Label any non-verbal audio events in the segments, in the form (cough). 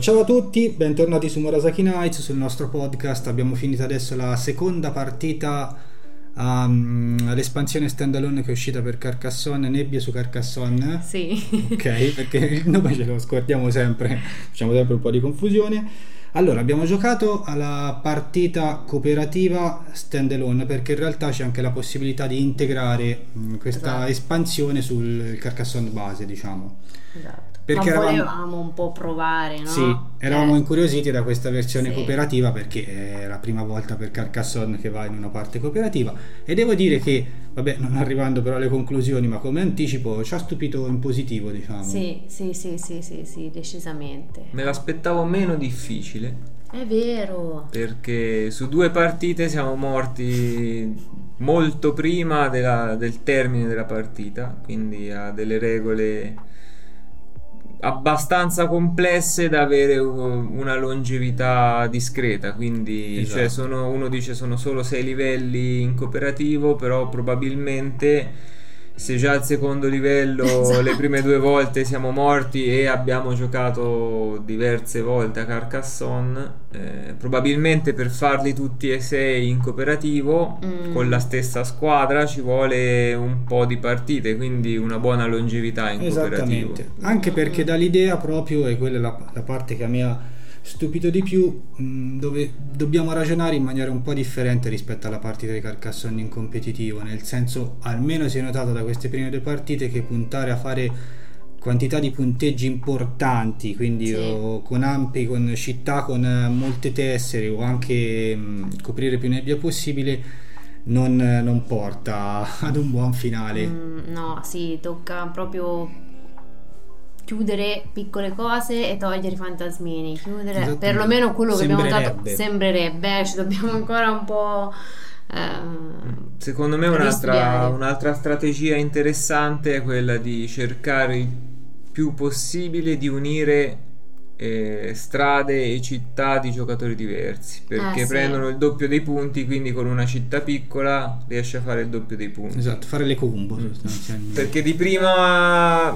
Ciao a tutti, bentornati su Murasaki Nights, sul nostro podcast. Abbiamo finito adesso la seconda partita um, all'espansione standalone che è uscita per Carcassonne, Nebbie su Carcassonne. Sì. Ok, perché il nome ce lo scordiamo sempre, facciamo sempre un po' di confusione. Allora, abbiamo giocato alla partita cooperativa standalone perché in realtà c'è anche la possibilità di integrare mh, questa Esatto. espansione sul Carcassonne base, diciamo. Esatto. Perché Ma eravamo- volevamo un po' provare, no? Sì, eravamo Eh, incuriositi da questa versione Sì. cooperativa perché è la prima volta per Carcassonne che va in una parte cooperativa e devo dire che, vabbè, non arrivando però alle conclusioni, ma come anticipo ci ha stupito in positivo, diciamo. Sì, sì, sì, sì, sì, sì, decisamente. Me l'aspettavo meno difficile È vero. perché su due partite siamo morti molto prima della- del termine della partita, quindi ha delle regole abbastanza complesse da avere una longevità discreta, quindi Esatto. cioè, sono- uno dice sono solo sei livelli in cooperativo, però probabilmente se già al secondo livello Esatto. le prime due volte siamo morti e abbiamo giocato diverse volte a Carcassonne, eh, probabilmente per farli tutti e sei in cooperativo Mm. con la stessa squadra ci vuole un po' di partite, quindi una buona longevità in cooperativo. Anche perché dall'idea proprio, e quella è la, la parte che mi ha stupito di più, mh, dove dobbiamo ragionare in maniera un po' differente rispetto alla partita di Carcassonne in competitivo, nel senso, almeno si è notato da queste prime due partite che puntare a fare quantità di punteggi importanti, quindi Sì. con ampi, con città con eh, molte tessere o anche mh, coprire più nebbia possibile, non, non porta ad un buon finale. Mm, no, sì, tocca proprio chiudere piccole cose e togliere i fantasmini. Chiudere Esattamente. perlomeno quello che abbiamo notato Sembrerebbe. eh, ci dobbiamo ancora un po'. ehm, Secondo me un'altra, un'altra strategia interessante è quella di cercare il più possibile di unire eh, strade e città di giocatori diversi perché Eh, sì. prendono il doppio dei punti quindi con una città piccola riesce a fare il doppio dei punti Esatto, fare le combo Mm. perché di prima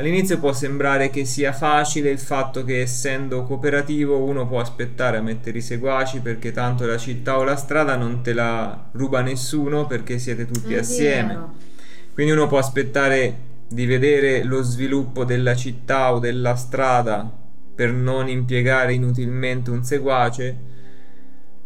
all'inizio può sembrare che sia facile il fatto che essendo cooperativo uno può aspettare a mettere i seguaci perché tanto la città o la strada non te la ruba nessuno perché siete tutti è assieme. vero. Quindi uno può aspettare di vedere lo sviluppo della città o della strada per non impiegare inutilmente un seguace.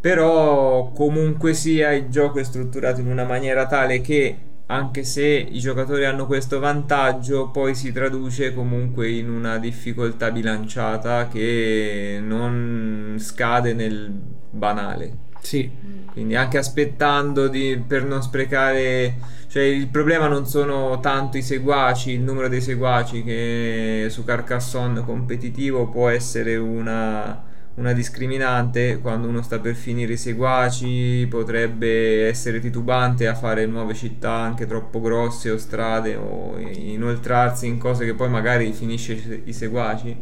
Però comunque sia il gioco è strutturato in una maniera tale che anche se i giocatori hanno questo vantaggio, poi si traduce comunque in una difficoltà bilanciata che non scade nel banale. Sì, Quindi anche aspettando di- per non sprecare, cioè il problema non sono tanto i seguaci, il numero dei seguaci che su Carcassonne competitivo può essere una, una discriminante, quando uno sta per finire i seguaci potrebbe essere titubante a fare nuove città anche troppo grosse o strade o inoltrarsi in cose che poi magari finisce i seguaci.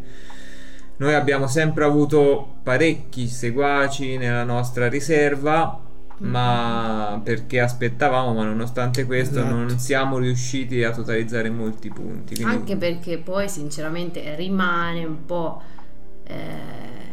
Noi abbiamo sempre avuto parecchi seguaci nella nostra riserva, ma perché aspettavamo, ma nonostante questo Esatto. non siamo riusciti a totalizzare molti punti. quindi- Anche perché poi sinceramente rimane un po' eh,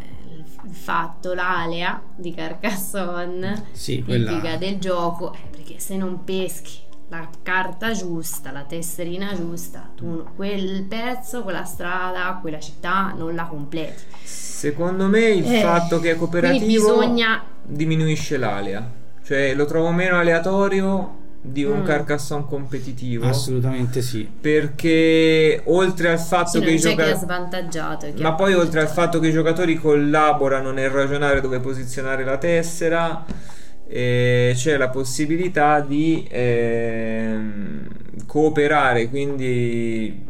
fatto, l'alea di Carcassonne, sì, quella... tipica del gioco, eh, perché se non peschi la carta giusta, la tesserina giusta, tu quel pezzo, quella strada, quella città non la completi. Secondo me il Eh, fatto che è cooperativo bisogna diminuisce l'alea, cioè lo trovo meno aleatorio di un Mm. Carcassonne competitivo. Assolutamente sì. Perché oltre al fatto sì, che i giocatori svantaggiato. chi Ma poi oltre al fatto che i giocatori collaborano nel ragionare dove posizionare la tessera, eh, c'è la possibilità di ehm, cooperare, quindi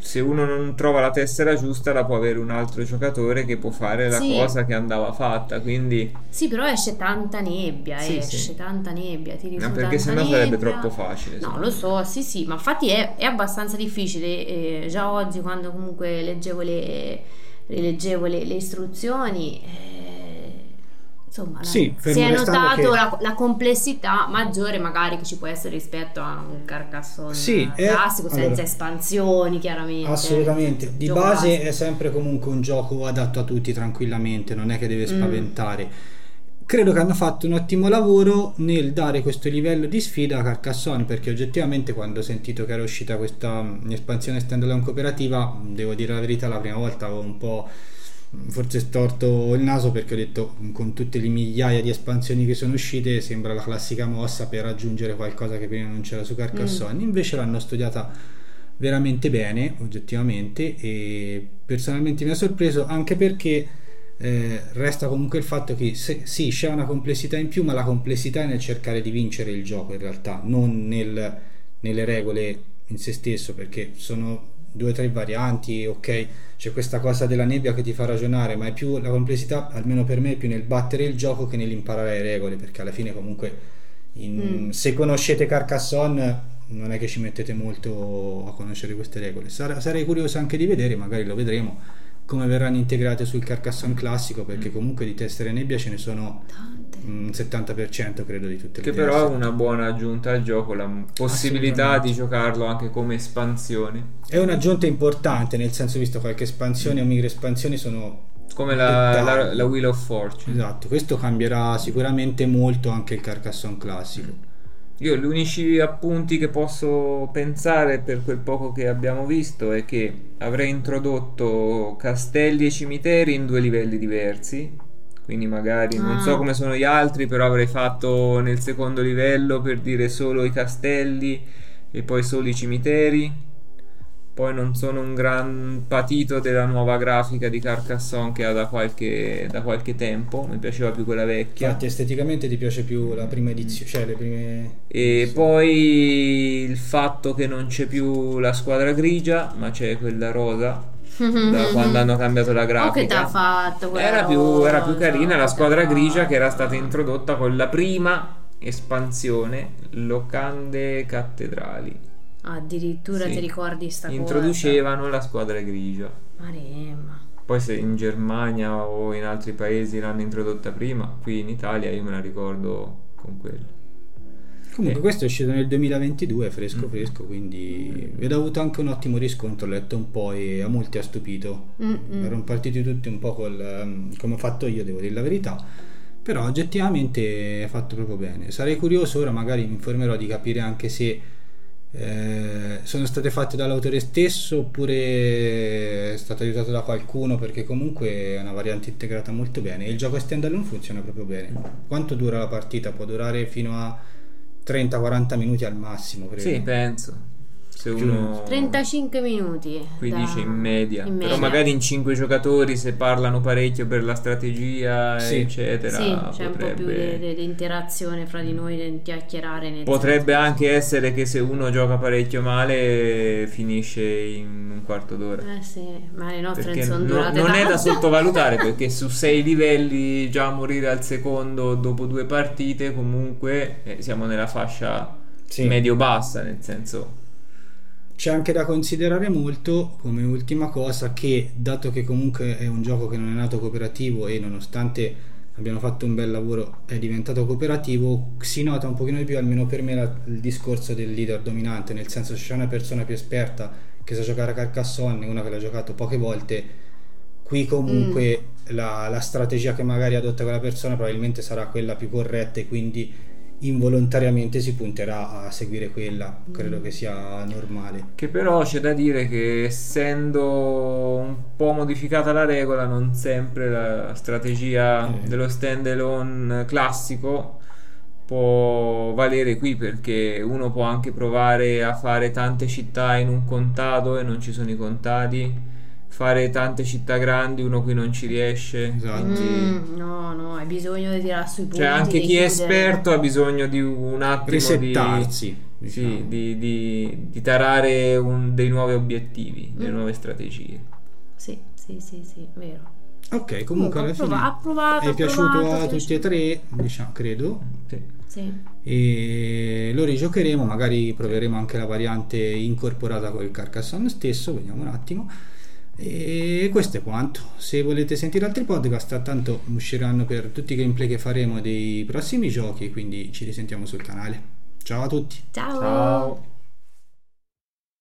se uno non trova la tessera giusta la può avere un altro giocatore che può fare la Sì. cosa che andava fatta, quindi Sì, però esce tanta nebbia, Sì, esce sì. tanta nebbia, tiri no, su perché sennò sarebbe nebbia. troppo facile. No, lo so, sì, sì, ma infatti è, è abbastanza difficile. eh, già oggi, quando comunque leggevo le, rileggevo le, le istruzioni, eh, insomma, Sì, si è notato che- la, la complessità maggiore magari che ci può essere rispetto a un Carcassonne Sì, è- classico senza allora, espansioni chiaramente. Assolutamente, di base classico. è sempre comunque un gioco adatto a tutti tranquillamente, non è che deve Mm. spaventare. Credo che hanno fatto un ottimo lavoro nel dare questo livello di sfida a Carcassonne perché oggettivamente quando ho sentito che era uscita questa mm, espansione standalone cooperativa, mm, devo dire la verità, la prima volta avevo un po' mm, forse storto il naso perché ho detto mm, con tutte le migliaia di espansioni che sono uscite sembra la classica mossa per raggiungere qualcosa che prima non c'era su Carcassonne, invece l'hanno studiata veramente bene oggettivamente e personalmente mi ha sorpreso anche perché eh, resta comunque il fatto che se- sì c'è una complessità in più ma la complessità è nel cercare di vincere il gioco in realtà non nel- nelle regole in se stesso perché sono due o tre varianti ok c'è questa cosa della nebbia che ti fa ragionare ma è più la complessità almeno per me è più nel battere il gioco che nell'imparare le regole perché alla fine comunque in- Mm. se conoscete Carcassonne non è che ci mettete molto a conoscere queste regole. Sar- sarei curioso anche di vedere, magari lo vedremo, come verranno integrate sul Carcassonne classico, perché comunque di tessere nebbia ce ne sono Tante. mm, il 70% credo di tutte le Che però è una buona aggiunta al gioco, la possibilità di giocarlo anche come espansione. È un'aggiunta importante, nel senso visto qualche espansione o micro espansioni sono Come la, la, la Wheel of Fortune. Esatto, questo cambierà sicuramente molto anche il Carcassonne classico. Io gli unici appunti che posso pensare per quel poco che abbiamo visto è che avrei introdotto castelli e cimiteri in due livelli diversi. Quindi magari non Ah. so come sono gli altri, però avrei fatto nel secondo livello per dire solo i castelli e poi solo i cimiteri. Poi non sono un gran patito della nuova grafica di Carcassonne che ha da qualche, da qualche tempo, mi piaceva più quella vecchia. Infatti esteticamente ti piace più la prima edizione, cioè le prime... E poi il fatto che non c'è più la squadra grigia, ma c'è quella rosa. Da (laughs) quando hanno cambiato la Oh, che grafica. t'ha fatto quella Era più, era più carina la squadra grigia che era stata introdotta con la prima espansione Locande Cattedrali. Addirittura Sì. ti ricordi sta Introducevano la squadra grigia. Maremma. Poi se in Germania o in altri paesi l'hanno introdotta prima, qui in Italia io me la ricordo con quella. Comunque Eh. questo è uscito nel 2022, fresco Mm. fresco, quindi ed ha avuto anche un ottimo riscontro, ho letto un po' e a molti ha stupito. Mm-mm. Erano partiti tutti un po' col, ehm, come ho fatto io, devo dire la verità, però oggettivamente è fatto proprio bene. Sarei curioso, ora magari mi informerò di capire anche se eh, sono state fatte dall'autore stesso oppure è stato aiutato da qualcuno perché comunque è una variante integrata molto bene il gioco standalone funziona proprio bene. Quanto dura la partita? Può durare fino a 30-40 minuti al massimo, credo. Sì, penso. Se uno 35 minuti. qui da- dice in media. in Però media. magari in 5 giocatori se parlano parecchio per la strategia, Sì. eccetera, Sì, c'è un po' più potrebbe di, di- di interazione fra di noi, di chiacchierare. Nel Potrebbe senso- anche essere che se uno gioca parecchio male finisce in un quarto d'ora. Eh sì, ma le nostre Perché sono no- durate non è da sottovalutare (laughs) perché su sei livelli già morire al secondo dopo due partite comunque eh, siamo nella fascia Sì. medio-bassa nel senso C'è anche da considerare molto come ultima cosa che dato che comunque è un gioco che non è nato cooperativo e nonostante abbiano fatto un bel lavoro è diventato cooperativo si nota un pochino di più almeno per me la- il discorso del leader dominante nel senso se c'è una persona più esperta che sa giocare a Carcassonne una che l'ha giocato poche volte qui comunque la, la strategia che magari adotta quella persona probabilmente sarà quella più corretta e quindi involontariamente si punterà a seguire quella credo che sia normale che però c'è da dire che essendo un po' modificata la regola non sempre la strategia Eh. dello standalone classico può valere qui perché uno può anche provare a fare tante città in un contado e non ci sono i contadi fare tante città grandi uno qui non ci riesce Esatto. Mm, no, no, bisogno di tirare sui punti. cioè anche chi è esperto ha bisogno di un attimo risettarsi di, diciamo. sì, di, di- di tarare un- dei nuovi obiettivi delle Mm. nuove strategie Sì, sì, sì, sì, vero. ok comunque alla fine ha provato, è piaciuto provato, a tutti e tre diciamo credo Sì. Sì. e lo rigiocheremo magari proveremo anche la variante incorporata con il Carcassonne stesso vediamo un attimo E questo è quanto. Se volete sentire altri podcast, tanto usciranno per tutti i gameplay che faremo dei prossimi giochi, quindi ci risentiamo sul canale. Ciao a tutti. Ciao. Ciao.